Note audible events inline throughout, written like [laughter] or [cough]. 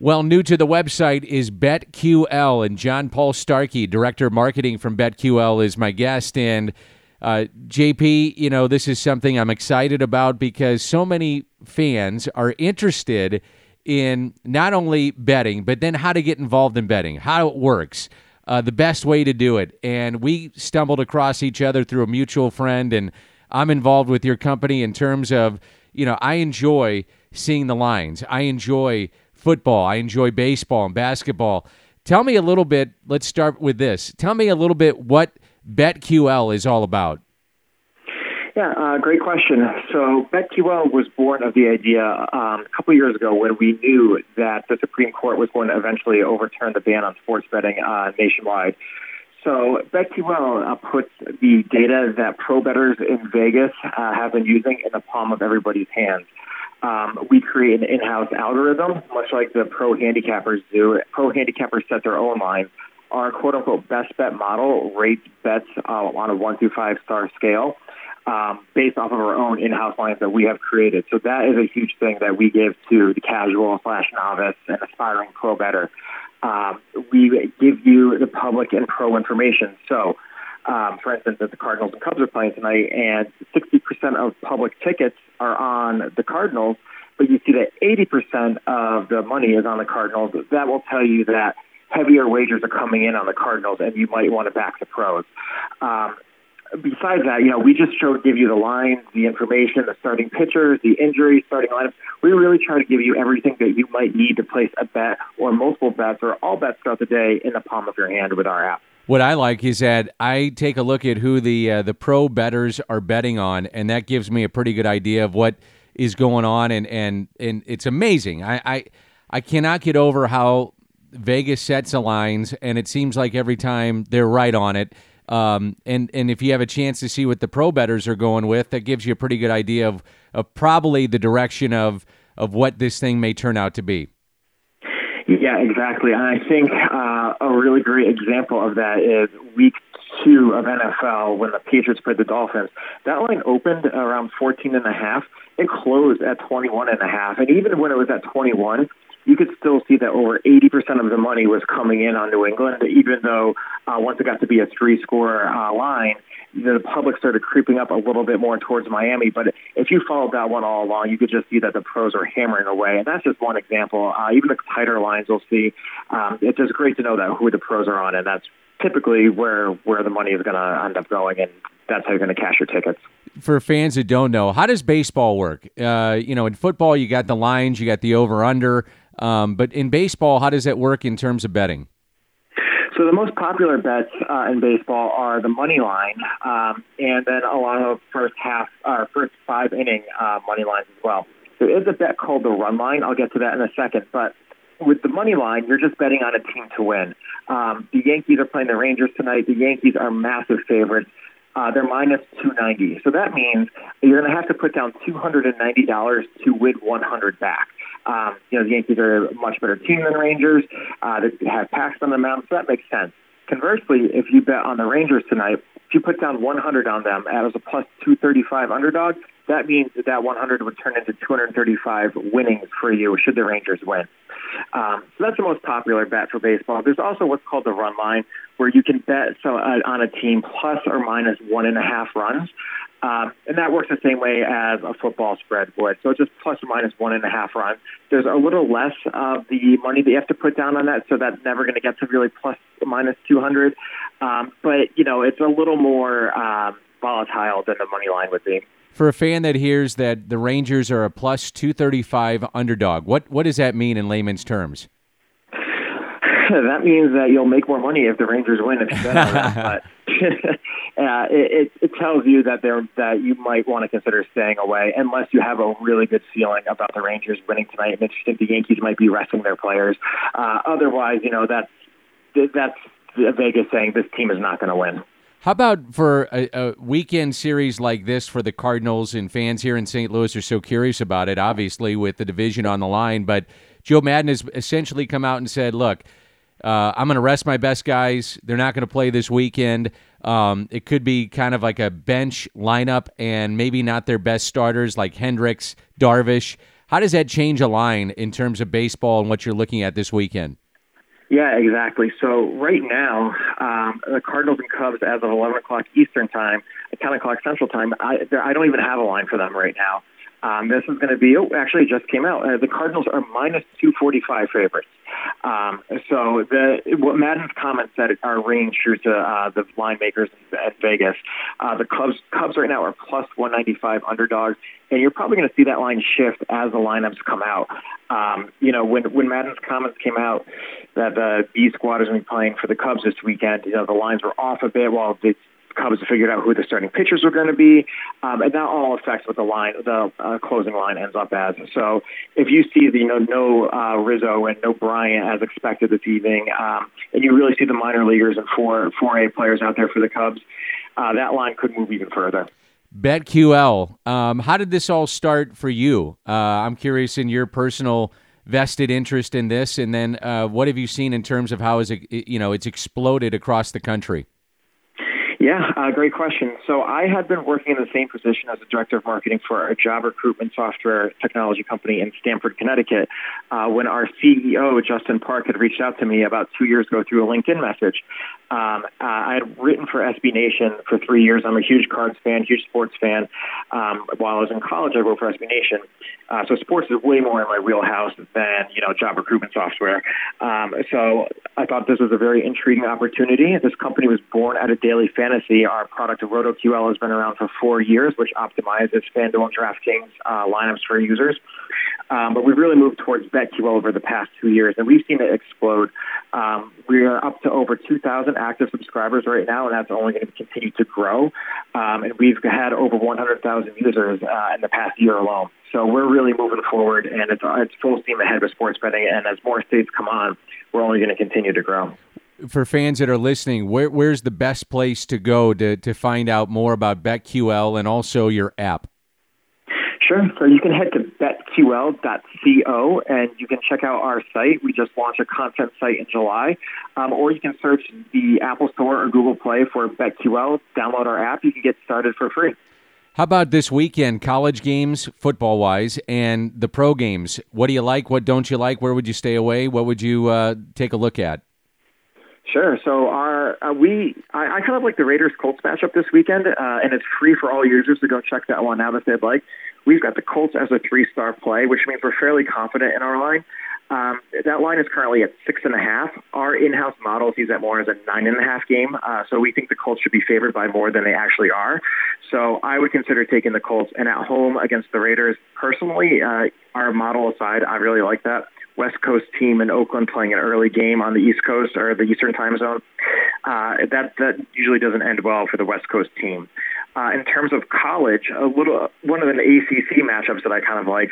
Well, new to the website is BetQL, and John Paul Starkey, Director of Marketing from BetQL, is my guest. And uh, JP, you know, this is something I'm excited about because so many fans are interested in not only betting, but then how to get involved in betting, how it works, uh, the best way to do it. And we stumbled across each other through a mutual friend, and I'm involved with your company in terms of, you know, I enjoy seeing the lines. I enjoy football. I enjoy baseball and basketball. Tell me a little bit. Let's start with this. Tell me a little bit what BetQL is all about. Yeah, uh, great question. So BetQL was born of the idea um, a couple years ago when we knew that the Supreme Court was going to eventually overturn the ban on sports betting uh, nationwide. So BetQL uh, puts the data that pro bettors in Vegas uh, have been using in the palm of everybody's hands um, we create an in-house algorithm, much like the pro handicappers do. Pro handicappers set their own line. Our quote-unquote best bet model rates bets uh, on a one through five star scale um, based off of our own in-house lines that we have created. So that is a huge thing that we give to the casual slash novice and aspiring pro better. Um, we give you the public and pro information. So um, for instance, that the Cardinals and Cubs are playing tonight, and 60% of public tickets are on the Cardinals, but you see that 80% of the money is on the Cardinals. That will tell you that heavier wagers are coming in on the Cardinals, and you might want to back the pros. Um, besides that, you know, we just show give you the lines, the information, the starting pitchers, the injuries, starting lineups. We really try to give you everything that you might need to place a bet or multiple bets or all bets throughout the day in the palm of your hand with our app. What I like is that I take a look at who the uh, the pro betters are betting on, and that gives me a pretty good idea of what is going on, and and and it's amazing. I I, I cannot get over how Vegas sets the lines, and it seems like every time they're right on it. Um, and and if you have a chance to see what the pro betters are going with, that gives you a pretty good idea of of probably the direction of of what this thing may turn out to be. Yeah, exactly. And I think uh, a really great example of that is week two of NFL when the Patriots played the Dolphins. That line opened around 14 and a half. It closed at 21 and a half. And even when it was at 21, you could still see that over 80% of the money was coming in on New England, even though uh, once it got to be a three score uh, line, the public started creeping up a little bit more towards Miami. But if you followed that one all along, you could just see that the pros are hammering away. And that's just one example. Uh, even the tighter lines you'll see. Um, it's just great to know that who the pros are on, and that's typically where where the money is going to end up going, and that's how you're going to cash your tickets. For fans that don't know, how does baseball work? Uh, you know, in football, you got the lines, you got the over under. Um, but in baseball, how does that work in terms of betting? So the most popular bets uh, in baseball are the money line, um, and then a lot of first half or first five inning uh, money lines as well. There is a bet called the run line. I'll get to that in a second, but with the money line, you're just betting on a team to win. Um, the Yankees are playing the Rangers tonight. The Yankees are massive favorites. Uh, they're minus 290. So that means you're going to have to put down $290 to win 100 back. Um, you know, the Yankees are a much better team than Rangers. Uh, they have Paxton on the mound, so that makes sense. Conversely, if you bet on the Rangers tonight, if you put down 100 on them as a plus 235 underdog, that means that that 100 would turn into 235 winnings for you should the Rangers win. Um, so that's the most popular bet for baseball. There's also what's called the run line, where you can bet so uh, on a team plus or minus one and a half runs. Um, and that works the same way as a football spread would. So it's just plus or minus one and a half runs. There's a little less of the money that you have to put down on that, so that's never going to get to really plus or minus 200. Um, but, you know, it's a little more um, volatile than the money line would be. For a fan that hears that the Rangers are a plus 235 underdog, what, what does that mean in layman's terms? [laughs] that means that you'll make more money if the Rangers win if you bet on them. But [laughs] uh, it, it tells you that they're that you might want to consider staying away unless you have a really good feeling about the Rangers winning tonight. And think the Yankees might be resting their players. Uh, otherwise, you know that's that's Vegas saying this team is not going to win. How about for a, a, weekend series like this for the Cardinals and fans here in St. Louis are so curious about it, obviously, with the division on the line. But Joe Maddon has essentially come out and said, look, uh, I'm going to rest my best guys. They're not going to play this weekend. Um, it could be kind of like a bench lineup and maybe not their best starters like Hendricks, Darvish. How does that change a line in terms of baseball and what you're looking at this weekend? Yeah, exactly. So right now, um, the Cardinals and Cubs, as of 11 o'clock Eastern time, 10 o'clock Central time, I, I don't even have a line for them right now. Um, this is going to be, oh, actually, it just came out. Uh, the Cardinals are minus 245 favorites. Um, so the what Maddon's comments said are ringing true to uh, the line makers at Vegas. Uh, the Cubs Cubs right now are plus 195 underdogs, and you're probably going to see that line shift as the lineups come out. Um, you know, when when Maddon's comments came out that the B squad is going to be playing for the Cubs this weekend, you know, the lines were off a bit while the Cubs figured out who the starting pitchers were going to be, um, and that all affects what the line, the uh, closing line ends up as. So if you see the you know no uh, Rizzo and no Bryant as expected this evening, um, and you really see the minor leaguers and four four A players out there for the Cubs, uh, that line could move even further. BetQL, um, how did this all start for you? Uh, I'm curious in your personal vested interest in this, and then uh, what have you seen in terms of how is it, you know it's exploded across the country? Yeah, uh, great question. So I had been working in the same position as a director of marketing for a job recruitment software technology company in Stamford, Connecticut, uh, when our CEO Justin Park had reached out to me about two years ago through a LinkedIn message. Um, uh, I had written for SB Nation for three years. I'm a huge Cards fan, huge sports fan. Um, while I was in college, I wrote for SB Nation. Uh, so sports is way more in my wheelhouse than you know job recruitment software. Um, so I thought this was a very intriguing opportunity. This company was born out of daily fantasy. Our product of RotoQL has been around for four years, which optimizes FanDuel and DraftKings uh, lineups for users. Um, but we've really moved towards BetQL over the past two years, and we've seen it explode. Um, we are up to over 2,000 active subscribers right now, and that's only going to continue to grow. Um, and we've had over 100,000 users uh, in the past year alone. So we're really moving forward, and it's, it's full steam ahead with sports betting. And as more states come on, we're only going to continue to grow. For fans that are listening, where, where's the best place to go to, to find out more about BetQL and also your app? Sure. So you can head to betql.co and you can check out our site. We just launched a content site in July. Um, or you can search the Apple Store or Google Play for BetQL, download our app. You can get started for free. How about this weekend, college games, football wise, and the pro games? What do you like? What don't you like? Where would you stay away? What would you uh, take a look at? Sure. So our uh, we I, I, kind of like the Raiders Colts matchup this weekend, uh, and it's free for all users to go check that one out if they'd like. We've got the Colts as a three star play, which means we're fairly confident in our line. Um, that line is currently at six and a half. Our in-house model sees that more as a nine and a half game. Uh, so we think the Colts should be favored by more than they actually are. So I would consider taking the Colts. And at home against the Raiders, personally, uh, our model aside, I really like that. West Coast team in Oakland playing an early game on the East Coast or the Eastern time zone. Uh, that that usually doesn't end well for the West Coast team. Uh, in terms of college, a little one of the ACC matchups that I kind of like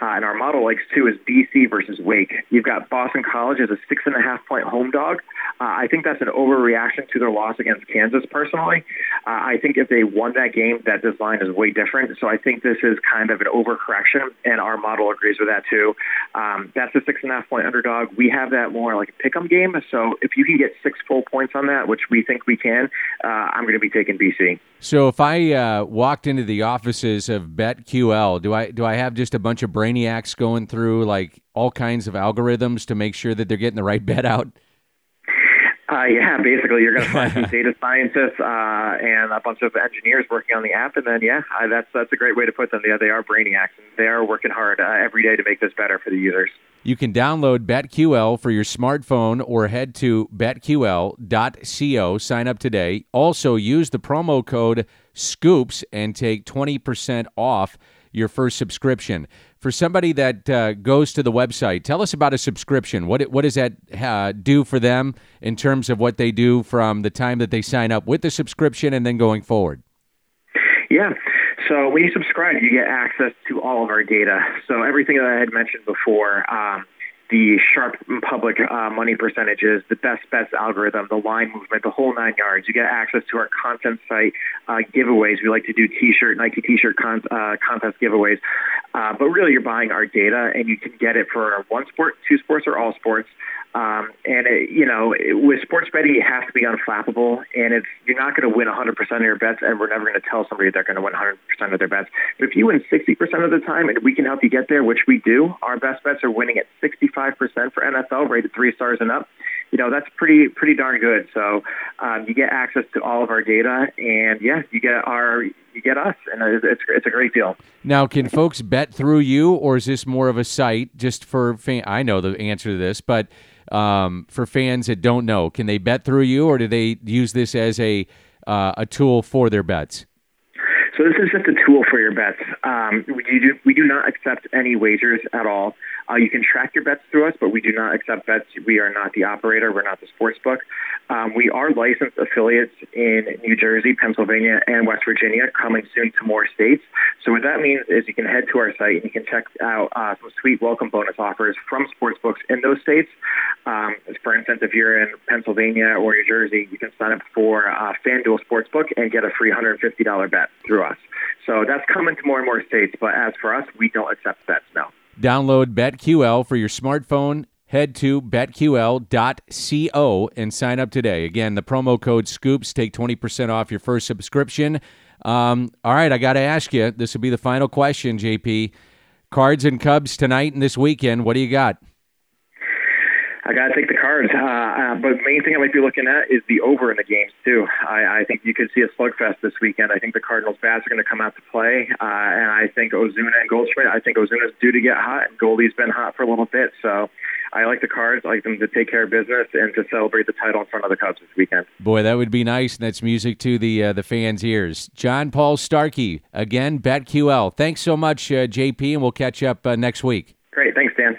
uh, and our model likes too is BC versus Wake. You've got Boston College as a six and a half point home dog. Uh, I think that's an overreaction to their loss against Kansas. Personally, uh, I think if they won that game, that this line is way different. So I think this is kind of an overcorrection, and our model agrees with that too. Um, that's a six and a half point underdog. We have that more like a pick'em game. So if you can get six full points on that, which we think we can, uh, I'm going to be taking BC. So if I uh, walked into the offices of BetQL, do I do I have just a bunch of brainiacs going through like all kinds of algorithms to make sure that they're getting the right bet out? Uh, yeah, basically, you're going to find [laughs] some data scientists uh, and a bunch of engineers working on the app, and then yeah, uh, that's that's a great way to put them. Yeah, they are brainiacs, and they are working hard uh, every day to make this better for the users. You can download BetQL for your smartphone or head to betql.co. Sign up today. Also, use the promo code SCOOPS and take 20% off your first subscription. For somebody that uh, goes to the website, tell us about a subscription. What what does that uh, do for them in terms of what they do from the time that they sign up with the subscription and then going forward? Yeah. So when you subscribe, you get access to all of our data. So everything that I had mentioned before. Um, the sharp public uh, money percentages, the best bets algorithm, the line movement, the whole nine yards. You get access to our content site uh, giveaways. We like to do T-shirt, Nike T-shirt con- uh, contest giveaways. Uh, but really, you're buying our data, and you can get it for one sport, two sports, or all sports. Um, and it, you know, it, with sports betting, you have to be unflappable, and it's you're not going to win 100% of your bets, and we're never going to tell somebody they're going to win 100% of their bets. But if you win 60% of the time, and we can help you get there, which we do, our best bets are winning at 65% for NFL, rated three stars and up. You know, that's pretty pretty darn good. So um, you get access to all of our data, and yeah, you get our you get us, and it's it's a great deal. Now, can folks bet through you, or is this more of a site just for? Fan- I know the answer to this, but um, for fans that don't know, can they bet through you, or do they use this as a uh, a tool for their bets? So this is just a tool for your bets. Um, we do we do not accept any wagers at all. Uh, you can track your bets through us, but we do not accept bets. We are not the operator. We're not the sports book. Um, we are licensed affiliates in New Jersey, Pennsylvania, and West Virginia, coming soon to more states. So what that means is you can head to our site and you can check out uh, some sweet welcome bonus offers from sports books in those states. Um, for instance, if you're in Pennsylvania or New Jersey, you can sign up for uh, FanDuel Sportsbook and get a free $150 bet through us. So that's coming to more and more states. But as for us, we don't accept bets now. Download BetQL for your smartphone. Head to betql.co and sign up today. Again, the promo code SCOOPS take 20% off your first subscription. Um, all right, I got to ask you. This will be the final question, JP. Cards and Cubs tonight and this weekend. What do you got? I got to take the cards. Uh, uh, but the main thing I might be looking at is the over in the games too. I, I think you could see a slugfest this weekend. I think the Cardinals bats are going to come out to play, uh, and I think Ozuna and Goldschmidt. I think Ozuna's due to get hot, and Goldie's been hot for a little bit. So I like the Cards. I like them to take care of business and to celebrate the title in front of the Cubs this weekend. Boy, that would be nice, and that's music to the uh, the fans' ears. John Paul Starkey again, BetQL. Thanks so much, uh, JP, and we'll catch up uh, next week. Great, thanks, Dan.